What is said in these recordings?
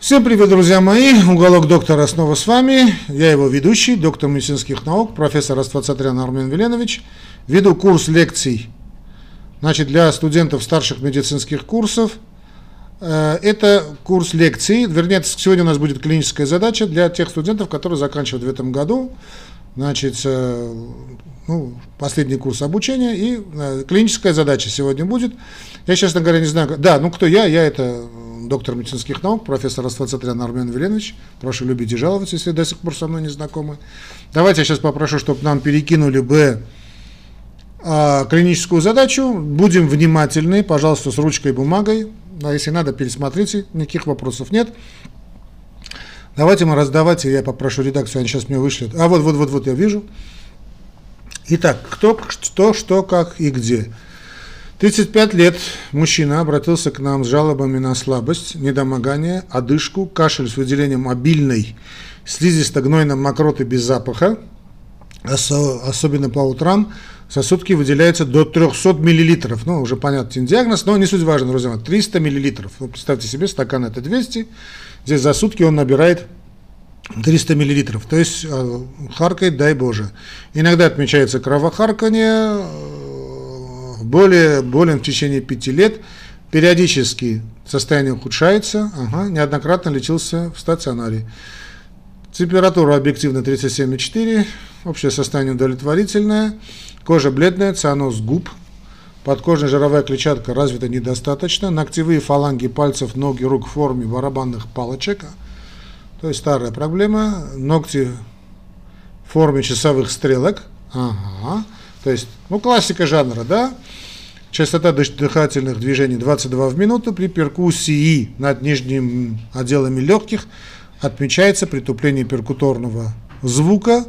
Всем привет, друзья мои! Уголок доктора снова с вами. Я его ведущий, доктор медицинских наук, профессор Аствацатрян Армен Веленович. Веду курс лекций значит, для студентов старших медицинских курсов. Э, это курс лекций, вернее, сегодня у нас будет клиническая задача для тех студентов, которые заканчивают в этом году значит, э, ну, последний курс обучения, и э, клиническая задача сегодня будет. Я, честно говоря, не знаю, да, ну кто я, я это доктор медицинских наук, профессор Аствацатрян Армен Веленович. Прошу любить и жаловаться, если до сих пор со мной не знакомы. Давайте я сейчас попрошу, чтобы нам перекинули бы а, клиническую задачу. Будем внимательны, пожалуйста, с ручкой и бумагой. А если надо, пересмотрите, никаких вопросов нет. Давайте мы раздавайте, я попрошу редакцию, они сейчас мне вышлют. А вот, вот, вот, вот я вижу. Итак, кто, что, что, как и где. 35 лет мужчина обратился к нам с жалобами на слабость, недомогание, одышку, кашель с выделением обильной слизисто-гнойной мокроты без запаха, особенно по утрам, за сутки выделяется до 300 миллилитров. Ну, уже понятен диагноз, но не суть важно, друзья мои, 300 миллилитров. Ну, представьте себе, стакан это 200, здесь за сутки он набирает 300 миллилитров, то есть э, харкает, дай Боже. Иногда отмечается кровохарканье, более, более в течение пяти лет, периодически состояние ухудшается, ага, неоднократно лечился в стационаре. Температура объективно 37,4, общее состояние удовлетворительное, кожа бледная, цианоз губ, подкожная жировая клетчатка развита недостаточно, ногтевые фаланги пальцев, ноги, рук в форме барабанных палочек, то есть старая проблема, ногти в форме часовых стрелок, ага, то есть, ну, классика жанра, да, Частота дыхательных движений 22 в минуту при перкуссии над нижними отделами легких отмечается притупление перкуторного звука.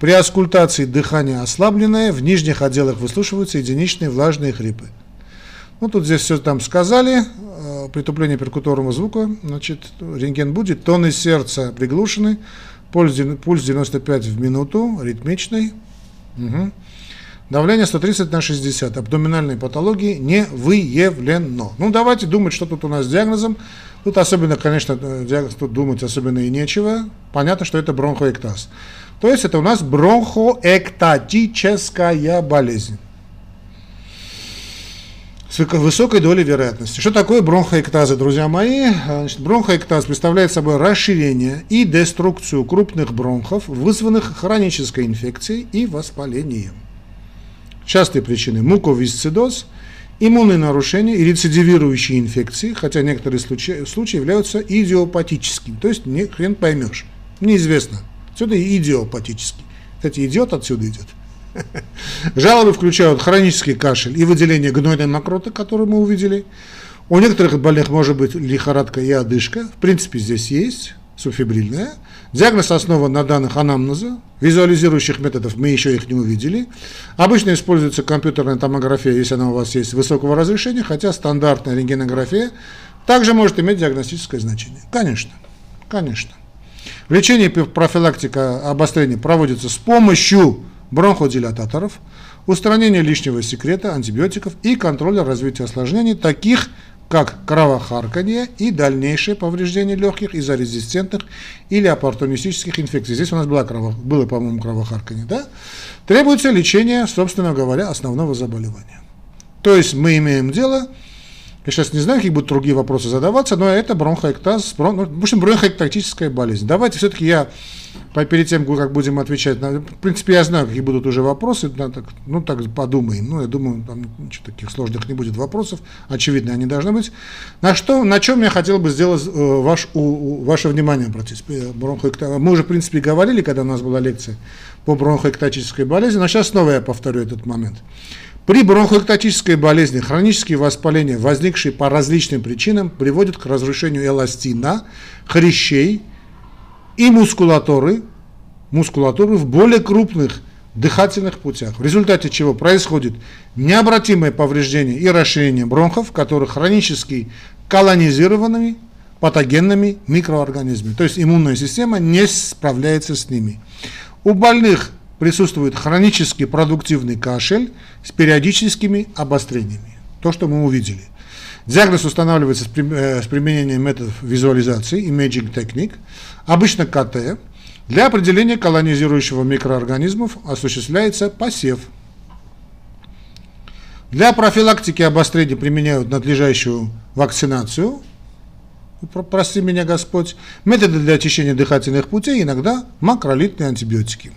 При аскультации дыхание ослабленное, в нижних отделах выслушиваются единичные влажные хрипы. Ну, тут здесь все там сказали, э, притупление перкуторного звука, значит, рентген будет, тоны сердца приглушены, пульс 95 в минуту, ритмичный. Угу. Давление 130 на 60. Абдоминальной патологии не выявлено. Ну, давайте думать, что тут у нас с диагнозом. Тут особенно, конечно, диагноз тут думать особенно и нечего. Понятно, что это бронхоэктаз. То есть это у нас бронхоэктатическая болезнь с высокой долей вероятности. Что такое бронхоэктазы, друзья мои? Значит, бронхоэктаз представляет собой расширение и деструкцию крупных бронхов, вызванных хронической инфекцией и воспалением. Частые причины – муковисцидоз, иммунные нарушения и рецидивирующие инфекции, хотя некоторые случаи, случаи являются идиопатическими, то есть не хрен поймешь, неизвестно. Отсюда и идиопатический. Кстати, идиот отсюда идет. Жалобы включают хронический кашель и выделение гнойной мокроты, которую мы увидели. У некоторых больных может быть лихорадка и одышка. В принципе, здесь есть субфибрильная. Диагноз основан на данных анамнеза, визуализирующих методов мы еще их не увидели. Обычно используется компьютерная томография, если она у вас есть высокого разрешения, хотя стандартная рентгенография также может иметь диагностическое значение. Конечно, конечно. Лечение профилактика обострения проводится с помощью бронходилататоров, устранения лишнего секрета, антибиотиков и контроля развития осложнений, таких как кровохарканье и дальнейшее повреждение легких из-за резистентных или оппортунистических инфекций. Здесь у нас было, крово, было по-моему, кровохарканье. Да? Требуется лечение, собственно говоря, основного заболевания. То есть мы имеем дело я сейчас не знаю, какие будут другие вопросы задаваться, но это бронхоэктаз, брон, ну, в общем, бронхоэктатическая болезнь. Давайте все-таки я, перед тем, как будем отвечать, на, в принципе, я знаю, какие будут уже вопросы, ну так, ну так подумаем. Ну, я думаю, там ничего таких сложных не будет вопросов, очевидно, они должны быть. На, что, на чем я хотел бы сделать э, ваш, у, у, ваше внимание обратить? Э, бронхоэкта... Мы уже, в принципе, говорили, когда у нас была лекция по бронхоэктатической болезни, но сейчас снова я повторю этот момент. При бронхоэктатической болезни хронические воспаления, возникшие по различным причинам, приводят к разрушению эластина, хрящей и мускулатуры, мускулатуры в более крупных дыхательных путях, в результате чего происходит необратимое повреждение и расширение бронхов, которые хронически колонизированными патогенными микроорганизмами. То есть иммунная система не справляется с ними. У больных присутствует хронический продуктивный кашель с периодическими обострениями. То, что мы увидели. Диагноз устанавливается с э, применением методов визуализации, imaging technique, обычно КТ. Для определения колонизирующего микроорганизмов осуществляется посев. Для профилактики обострения применяют надлежащую вакцинацию, прости меня Господь, методы для очищения дыхательных путей, иногда макролитные антибиотики.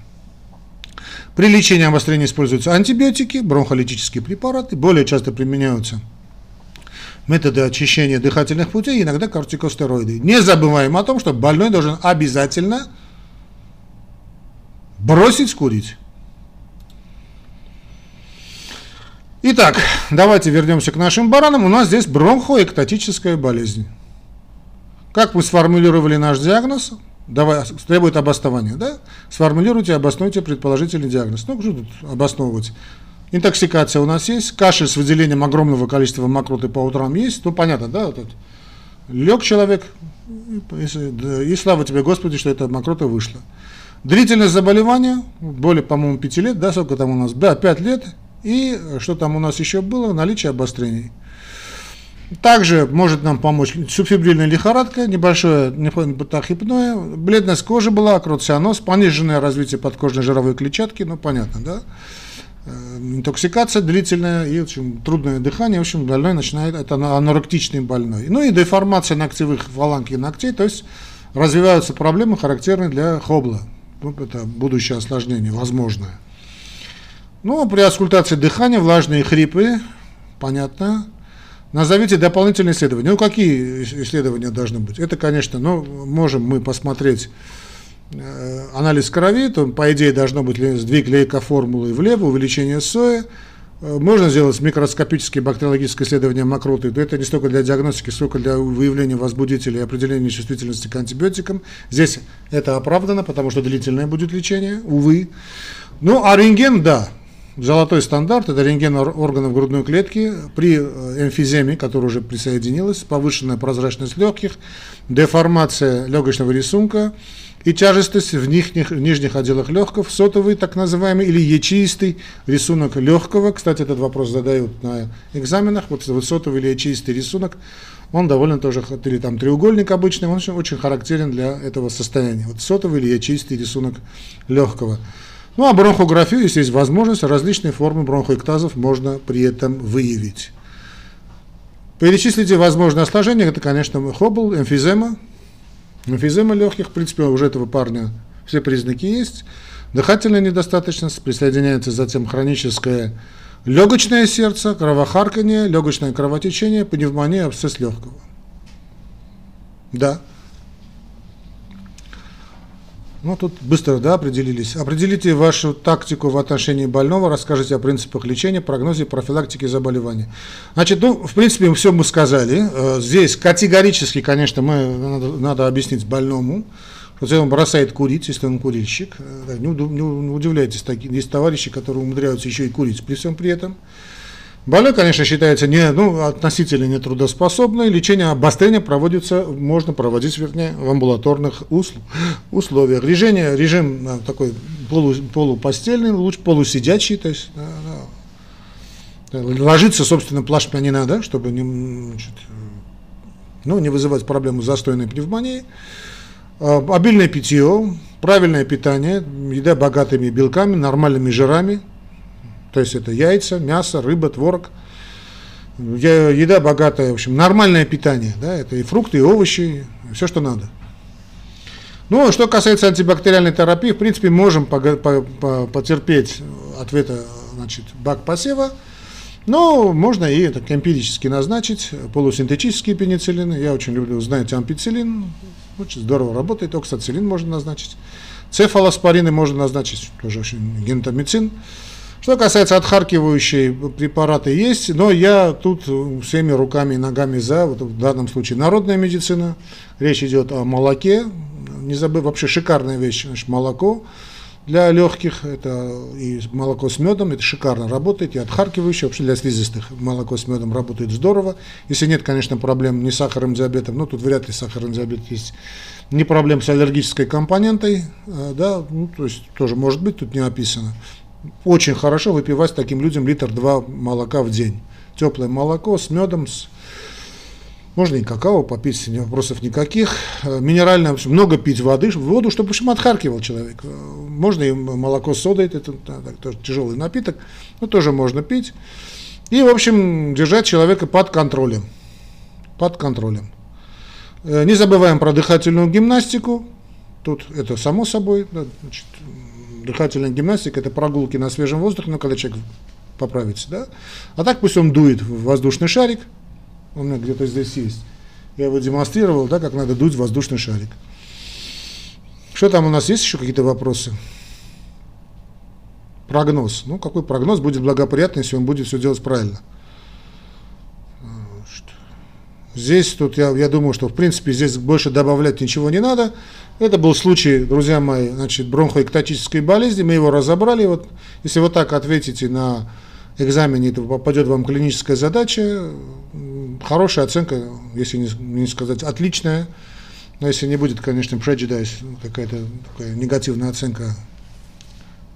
При лечении обострения используются антибиотики, бронхолитические препараты, более часто применяются методы очищения дыхательных путей, иногда кортикостероиды. Не забываем о том, что больной должен обязательно бросить курить. Итак, давайте вернемся к нашим баранам. У нас здесь бронхоэктатическая болезнь. Как мы сформулировали наш диагноз? Давай, требует обоснования, да? Сформулируйте, обоснуйте предположительный диагноз. Ну, что тут обосновывать? Интоксикация у нас есть, кашель с выделением огромного количества мокроты по утрам есть, ну, понятно, да? Вот. Лег человек, и, и слава тебе, Господи, что эта мокрота вышла. Длительность заболевания, более, по-моему, 5 лет, да, сколько там у нас? Да, 5 лет, и что там у нас еще было? Наличие обострений. Также может нам помочь субфибрильная лихорадка, небольшое тахипное, бледность кожи была, акроцианоз, пониженное развитие подкожной жировой клетчатки, ну понятно, да? Э, интоксикация длительная и общем, трудное дыхание, в общем, больной начинает, это аноректичный больной. Ну и деформация ногтевых фаланг и ногтей, то есть развиваются проблемы, характерные для хобла. Ну, это будущее осложнение, возможное. Ну, а при аскультации дыхания, влажные хрипы, понятно, Назовите дополнительные исследования. Ну, какие исследования должны быть? Это, конечно, ну, можем мы посмотреть э, анализ крови, то, по идее, должно быть сдвиг лейкоформулы влево, увеличение сои. Э, можно сделать микроскопические бактериологические исследования мокроты, это не столько для диагностики, сколько для выявления возбудителей и определения чувствительности к антибиотикам. Здесь это оправдано, потому что длительное будет лечение, увы. Ну, а рентген, да, Золотой стандарт – это рентген органов грудной клетки при э, эмфиземе, которая уже присоединилась, повышенная прозрачность легких, деформация легочного рисунка и тяжестость в нижних, в нижних отделах легких, сотовый так называемый или ячеистый рисунок легкого. Кстати, этот вопрос задают на экзаменах. Вот, вот сотовый или ячеистый рисунок, он довольно тоже, или там треугольник обычный, он очень, очень характерен для этого состояния. Вот сотовый или ячеистый рисунок легкого. Ну а бронхографию, если есть возможность, различные формы бронхоэктазов можно при этом выявить. Перечислите возможные осложнения, это, конечно, хобл, эмфизема, эмфизема легких, в принципе, уже этого парня все признаки есть. Дыхательная недостаточность, присоединяется затем хроническое легочное сердце, кровохарканье, легочное кровотечение, пневмония, абсцесс легкого. Да. Ну, тут быстро, да, определились. Определите вашу тактику в отношении больного, расскажите о принципах лечения, прогнозе, профилактике заболевания. Значит, ну, в принципе, все мы сказали. Э, здесь категорически, конечно, мы, надо, надо объяснить больному, что он бросает курить, если он курильщик, э, не, удивляйтесь, есть товарищи, которые умудряются еще и курить при всем при этом. Больной, конечно, считается не, ну, относительно нетрудоспособной. Лечение обострения проводится, можно проводить, вернее, в амбулаторных условиях. Режим, режим такой полу, полупостельный, лучше полусидячий, то есть да, да. ложиться, собственно, плашмя не надо, чтобы не, значит, ну, не вызывать проблему застойной пневмонии. А, обильное питье, правильное питание, еда богатыми белками, нормальными жирами, то есть это яйца, мясо, рыба, творог. Еда богатая, в общем, нормальное питание. Да, это и фрукты, и овощи, все, что надо. Ну, что касается антибактериальной терапии, в принципе, можем потерпеть ответа, значит, бак посева, но можно и это эмпирически назначить, полусинтетические пенициллины. Я очень люблю, знаете, ампициллин, очень здорово работает, оксациллин можно назначить. Цефалоспорины можно назначить, тоже очень гентамицин. Что касается отхаркивающей препараты есть, но я тут всеми руками и ногами за, вот в данном случае народная медицина, речь идет о молоке, не забыв, вообще шикарная вещь, значит, молоко для легких, это и молоко с медом, это шикарно работает, и отхаркивающее, вообще для слизистых. Молоко с медом работает здорово, если нет, конечно, проблем не с сахарным диабетом, ну тут вряд ли сахарный диабет есть, не проблем с аллергической компонентой, э, да, ну, то есть тоже может быть, тут не описано очень хорошо выпивать таким людям литр два молока в день. Теплое молоко с медом, с Можно и какао попить, вопросов никаких. Э, минеральное, общем, много пить воды, воду, чтобы, в общем, отхаркивал человек. Э, можно и молоко с содой, это тоже тяжелый напиток, но тоже можно пить. И, в общем, держать человека под контролем. Под контролем. Э, не забываем про дыхательную гимнастику. Тут это само собой. Значит, дыхательная гимнастика – это прогулки на свежем воздухе, ну, когда человек поправится. Да? А так пусть он дует в воздушный шарик – он у меня где-то здесь есть. Я его демонстрировал, да, как надо дуть воздушный шарик. Что там у нас есть еще какие-то вопросы? Прогноз. Ну, какой прогноз будет благоприятный, если он будет все делать правильно? Здесь, тут я, я думаю, что в принципе здесь больше добавлять ничего не надо. Это был случай, друзья мои, значит, бронхоэктатической болезни. Мы его разобрали. Вот, если вот так ответите на экзамене, то попадет вам клиническая задача хорошая оценка, если не, не сказать отличная, но если не будет, конечно, prejudice, какая-то такая негативная оценка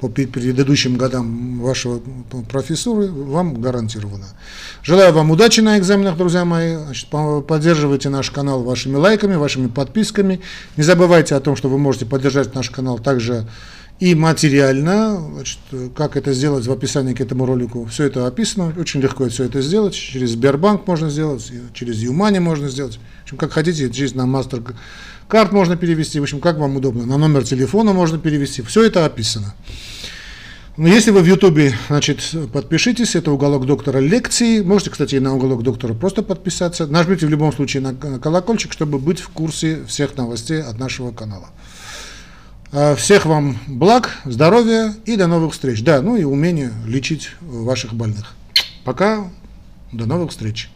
по предыдущим годам вашего профессуры, вам гарантировано. Желаю вам удачи на экзаменах, друзья мои. Значит, поддерживайте наш канал вашими лайками, вашими подписками. Не забывайте о том, что вы можете поддержать наш канал также и материально, значит, как это сделать в описании к этому ролику, все это описано, очень легко все это сделать, через Сбербанк можно сделать, через Юмани можно сделать, в общем, как хотите, через на MasterCard можно перевести, в общем, как вам удобно, на номер телефона можно перевести, все это описано. Но если вы в Ютубе, значит, подпишитесь, это уголок доктора лекции, можете, кстати, и на уголок доктора просто подписаться, нажмите в любом случае на колокольчик, чтобы быть в курсе всех новостей от нашего канала. А, всех вам благ, здоровья и до новых встреч. Да, ну и умение лечить ваших больных. Пока, до новых встреч.